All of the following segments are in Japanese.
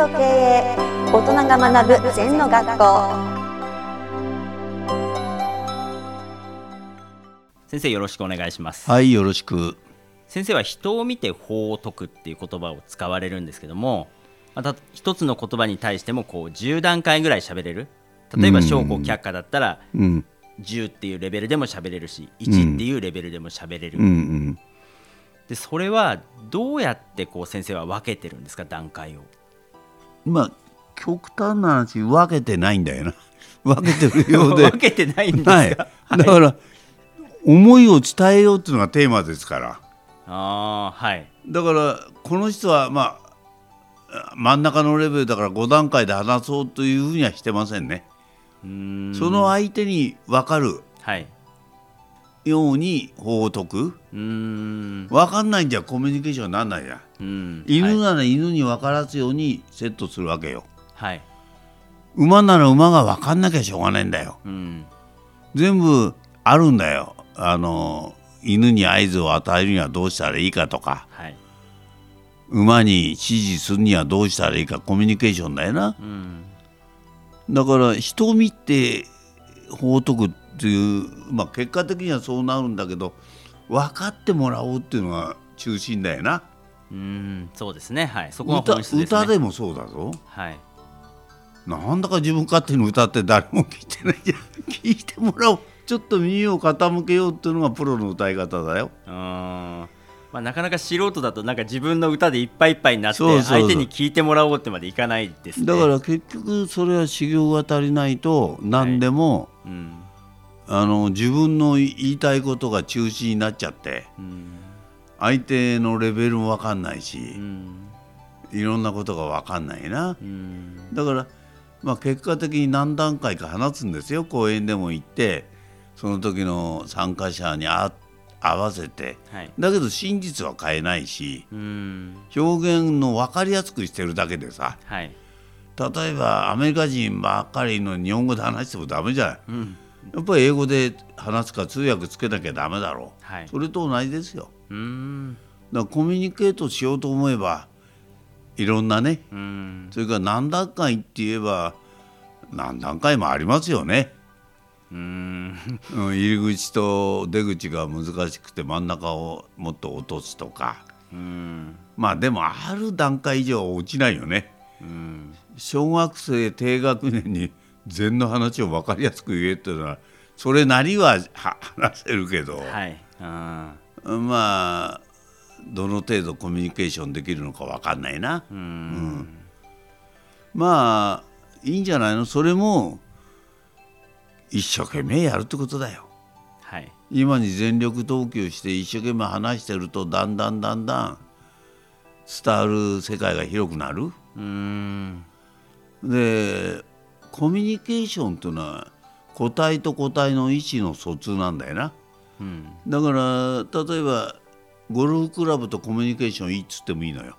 と経営大人が学ぶ禅の学校。先生よろしくお願いします。はいよろしく。先生は人を見て法を解くっていう言葉を使われるんですけどもまた一つの言葉に対してもこう10段階ぐらい喋れる。例えば証拠却下だったらうん。10っていうレベルでも喋れるし1っていうレベルでも喋れる、うん。うん。でそれはどうやってこう先生は分けてるんですか段階をまあ極端な話分けてないんだよな。分けてるようで。分けてないんですか、はい。だから思いを伝えようっていうのがテーマですから。ああはい。だからこの人はまあ真ん中のレベルだから5段階で話そうというふうにはしてませんね。その相手に分かる。はいように法を解くうーん。分かんないんじゃコミュニケーションにならないじゃん。うん犬はい、なら犬に分からすようにセットするわけよ。はい。馬なら馬が分かんなきゃしょうがないんだよ。うん。全部あるんだよ。あの犬に合図を与えるにはどうしたらいいかとか。はい。馬に指示するにはどうしたらいいか。コミュニケーションだよな。うん。だから人を見て法を解くっていうまあ結果的にはそうなるんだけど分かってもらおうっていうのが中心だよな。うーんそうですね。はい。そこが歌本質ですね。歌でもそうだぞ。はい。なんだか自分勝手に歌って誰も聞いてないじゃん。聞いてもらおう。ちょっと耳を傾けようっていうのがプロの歌い方だよ。うーん。まあ、なかなか素人だとなんか自分の歌でいっぱいいっぱいになって相手に聞いてもらおうってまでいかないですね。だから結局それは修行が足りないと何でも、うんあの自分の言いたいことが中心になっちゃってうん相手のレベルも分かんないしう、んいろんなことが分かんないな。うんだから、まあ、結果的に何段階か話すんですよ。講演でも行ってその時の参加者にあ合わせて。はい。だけど真実は変えないしうん。表現の分かりやすくしてるだけでさはい。例えばアメリカ人ばっかりの日本語で話してもダメじゃない。うんやっぱり英語で話すか通訳つけなきゃダメだろう、はい。それと同じですよ。うーん。だからコミュニケートしようと思えばいろんなね。うん。それから何段階って言えば何段階もありますよね、うーん。うん、入り口と出口が難しくて真ん中をもっと落とすとか。うん。まあでもある段階以上は落ちないよね。うん。小学生低学年に禅の話を分かりやすく言えっていうのはそれなりはは話せるけど、はい。あまあどの程度コミュニケーションできるのか分かんないな。ーうん。まあいいんじゃないの？それも一生懸命やるってことだよ。はい。今に全力投球して一生懸命話してるとだんだんだんだん伝わる世界が広くなる。うーん。でコミュニケーションっていうのは個体と個体の意思の疎通なんだよな。うん。だから例えばゴルフクラブとコミュニケーションいいっつってもいいのよ。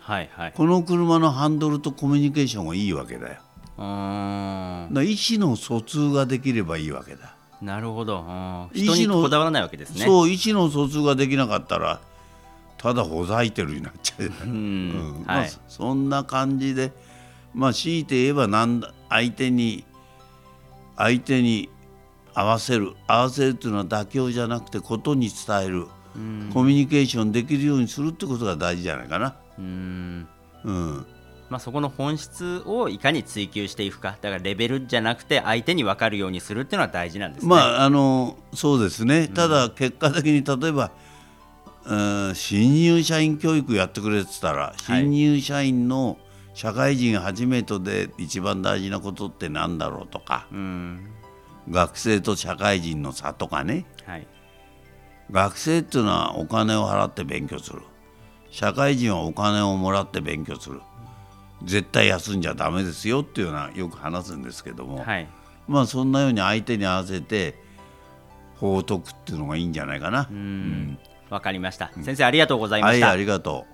はいはい。この車のハンドルとコミュニケーションがいいわけだよ。うー。んだ意思の疎通ができればいいわけだ、なるほど。うん。意思の人にこだわらないわけですね。そう意思の疎通ができなかったらただほざいてるになっちゃう、ううん。んまあはいそんな感じで。まあ強いて言えばなんだ相手に相手に合わせる合わせるっていうのは妥協じゃなくてことに伝える、うん。コミュニケーションできるようにするってことが大事じゃないかな。うん。うん、まあ、そこの本質をいかに追求していくか。だからレベルじゃなくて相手に分かるようにするっていうのは大事なんですね。まああのそうですね。ただ結果的に例えば、うん新入社員教育やってくれってたら新入社員の社会人初めてで一番大事なことってなんだろうとか。うん。学生と社会人の差とかね。はい。学生っていうのはお金を払って勉強する。社会人はお金をもらって勉強する。絶対休んじゃダメですよっていうのはよく話すんですけども、はい。まあそんなように相手に合わせて法を解くっていうのがいいんじゃないかな。うん。わかりました。先生ありがとうございまはい、した、ありがとう。